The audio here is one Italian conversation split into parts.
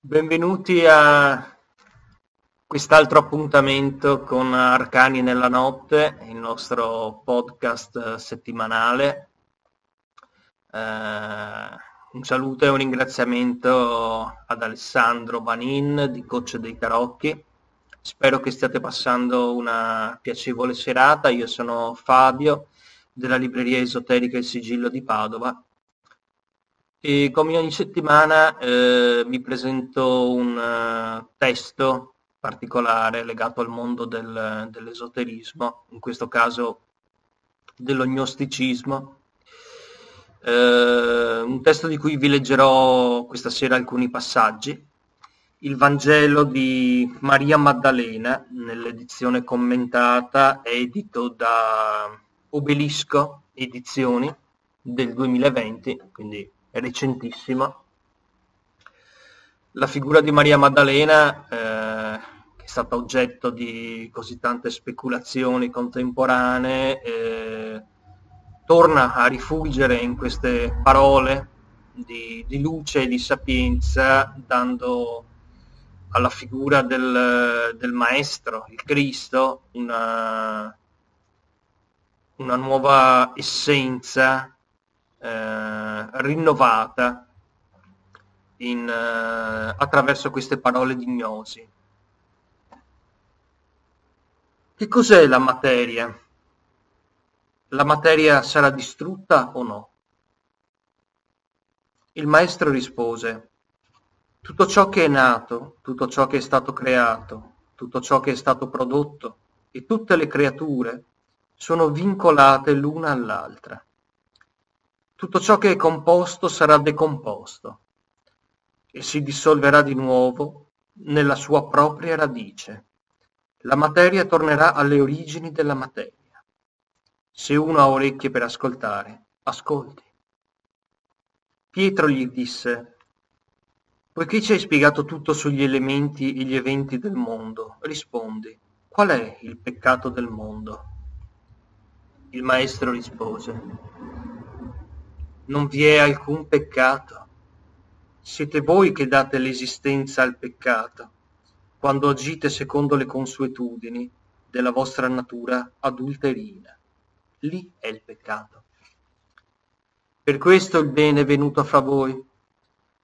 Benvenuti a quest'altro appuntamento con Arcani nella notte, il nostro podcast settimanale. Eh, un saluto e un ringraziamento ad Alessandro Banin di Coach dei Tarocchi. Spero che stiate passando una piacevole serata. Io sono Fabio della libreria esoterica Il Sigillo di Padova e come ogni settimana eh, vi presento un uh, testo particolare legato al mondo del, dell'esoterismo, in questo caso dell'ognosticismo. Eh, un testo di cui vi leggerò questa sera alcuni passaggi. Il Vangelo di Maria Maddalena, nell'edizione commentata, è edito da Obelisco Edizioni del 2020, quindi recentissima. La figura di Maria Maddalena, eh, che è stata oggetto di così tante speculazioni contemporanee, eh, torna a rifulgere in queste parole di, di, luce e di sapienza, dando alla figura del, del Maestro, il Cristo, una, una nuova essenza eh, rinnovata in, eh, attraverso queste parole di gnosi. Che cos'è la materia? La materia sarà distrutta o no? Il maestro rispose, tutto ciò che è nato, tutto ciò che è stato creato, tutto ciò che è stato prodotto e tutte le creature sono vincolate l'una all'altra. Tutto ciò che è composto sarà decomposto e si dissolverà di nuovo nella sua propria radice. La materia tornerà alle origini della materia. Se uno ha orecchie per ascoltare, ascolti. Pietro gli disse, poiché ci hai spiegato tutto sugli elementi e gli eventi del mondo, rispondi, qual è il peccato del mondo? Il maestro rispose, non vi è alcun peccato. Siete voi che date l'esistenza al peccato, quando agite secondo le consuetudini della vostra natura adulterina. Lì è il peccato. Per questo il bene è venuto fra voi,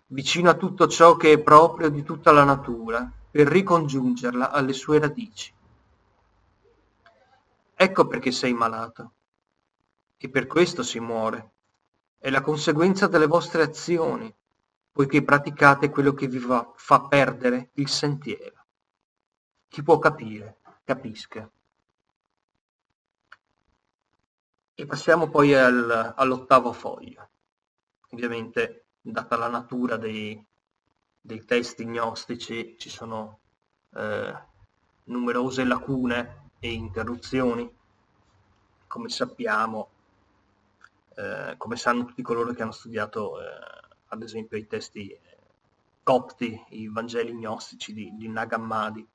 vicino a tutto ciò che è proprio di tutta la natura, per ricongiungerla alle sue radici. Ecco perché sei malato, e per questo si muore è la conseguenza delle vostre azioni, poiché praticate quello che vi va, fa perdere il sentiero. Chi può capire, capisca. E passiamo poi al, all'ottavo foglio. Ovviamente, data la natura dei, dei testi gnostici, ci sono eh, numerose lacune e interruzioni. Come sappiamo, eh, come sanno tutti coloro che hanno studiato eh, ad esempio i testi eh, copti, i Vangeli gnostici di, di Nag Hammadi.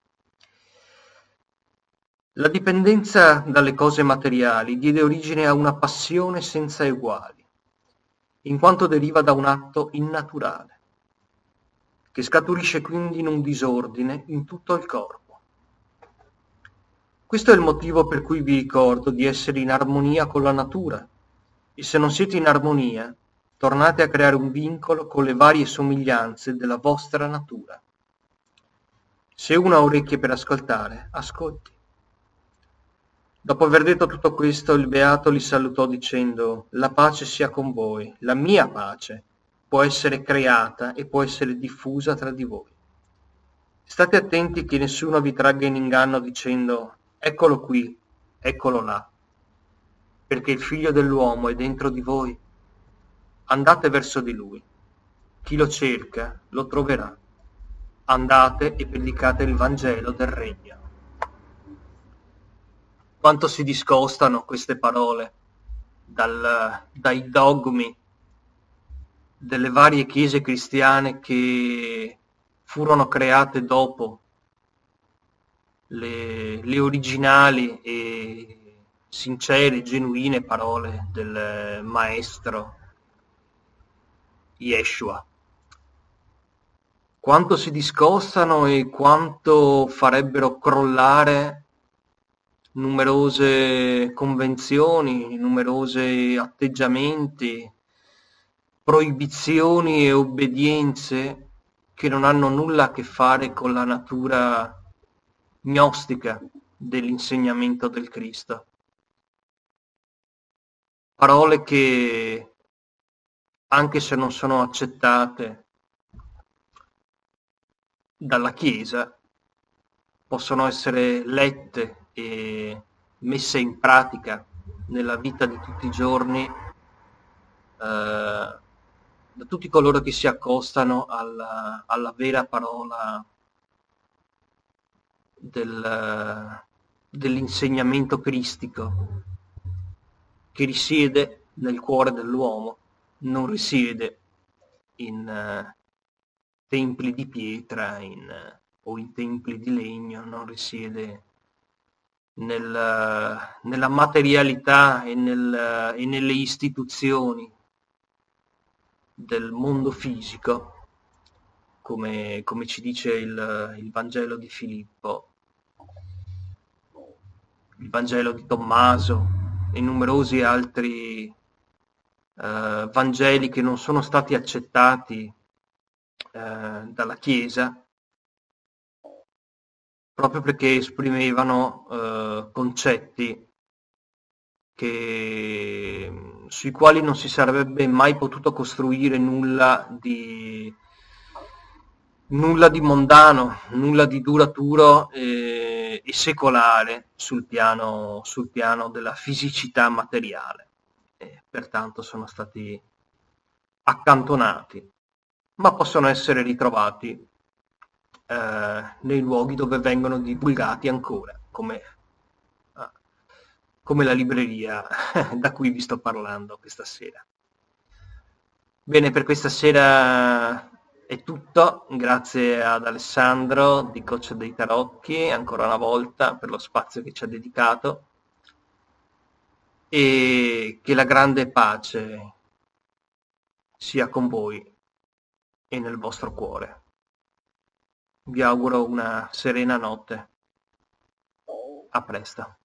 La dipendenza dalle cose materiali diede origine a una passione senza eguali, in quanto deriva da un atto innaturale, che scaturisce quindi in un disordine in tutto il corpo. Questo è il motivo per cui vi ricordo di essere in armonia con la natura, e se non siete in armonia, tornate a creare un vincolo con le varie somiglianze della vostra natura. Se uno ha orecchie per ascoltare, ascolti. Dopo aver detto tutto questo, il beato li salutò dicendo, la pace sia con voi, la mia pace può essere creata e può essere diffusa tra di voi. State attenti che nessuno vi tragga in inganno dicendo, eccolo qui, eccolo là perché il Figlio dell'uomo è dentro di voi. Andate verso di lui. Chi lo cerca lo troverà. Andate e predicate il Vangelo del Regno. Quanto si discostano queste parole dal, dai dogmi delle varie chiese cristiane che furono create dopo le, le originali e sincere, genuine parole del maestro Yeshua. quanto si discostano e quanto farebbero crollare numerose convenzioni, numerosi atteggiamenti, proibizioni e obbedienze che non hanno nulla a che fare con la natura gnostica dell'insegnamento del Cristo. Parole che, anche se non sono accettate dalla Chiesa, possono essere lette e messe in pratica nella vita di tutti i giorni eh, da tutti coloro che si accostano alla, alla vera parola del, dell'insegnamento cristico che risiede nel cuore dell'uomo, non risiede in uh, templi di pietra in, uh, o in templi di legno, non risiede nel, nella materialità e, nel, e nelle istituzioni del mondo fisico, come, come ci dice il, il Vangelo di Filippo, il Vangelo di Tommaso e numerosi altri eh, Vangeli che non sono stati accettati eh, dalla Chiesa proprio perché esprimevano eh, concetti che, sui quali non si sarebbe mai potuto costruire nulla di, nulla di mondano, nulla di duraturo. Eh, e secolare sul piano, sul piano della fisicità materiale e pertanto sono stati accantonati, ma possono essere ritrovati eh, nei luoghi dove vengono divulgati ancora, come, eh, come la libreria da cui vi sto parlando questa sera. Bene, per questa sera è tutto, grazie ad Alessandro di Coach dei Tarocchi ancora una volta per lo spazio che ci ha dedicato e che la grande pace sia con voi e nel vostro cuore. Vi auguro una serena notte. A presto.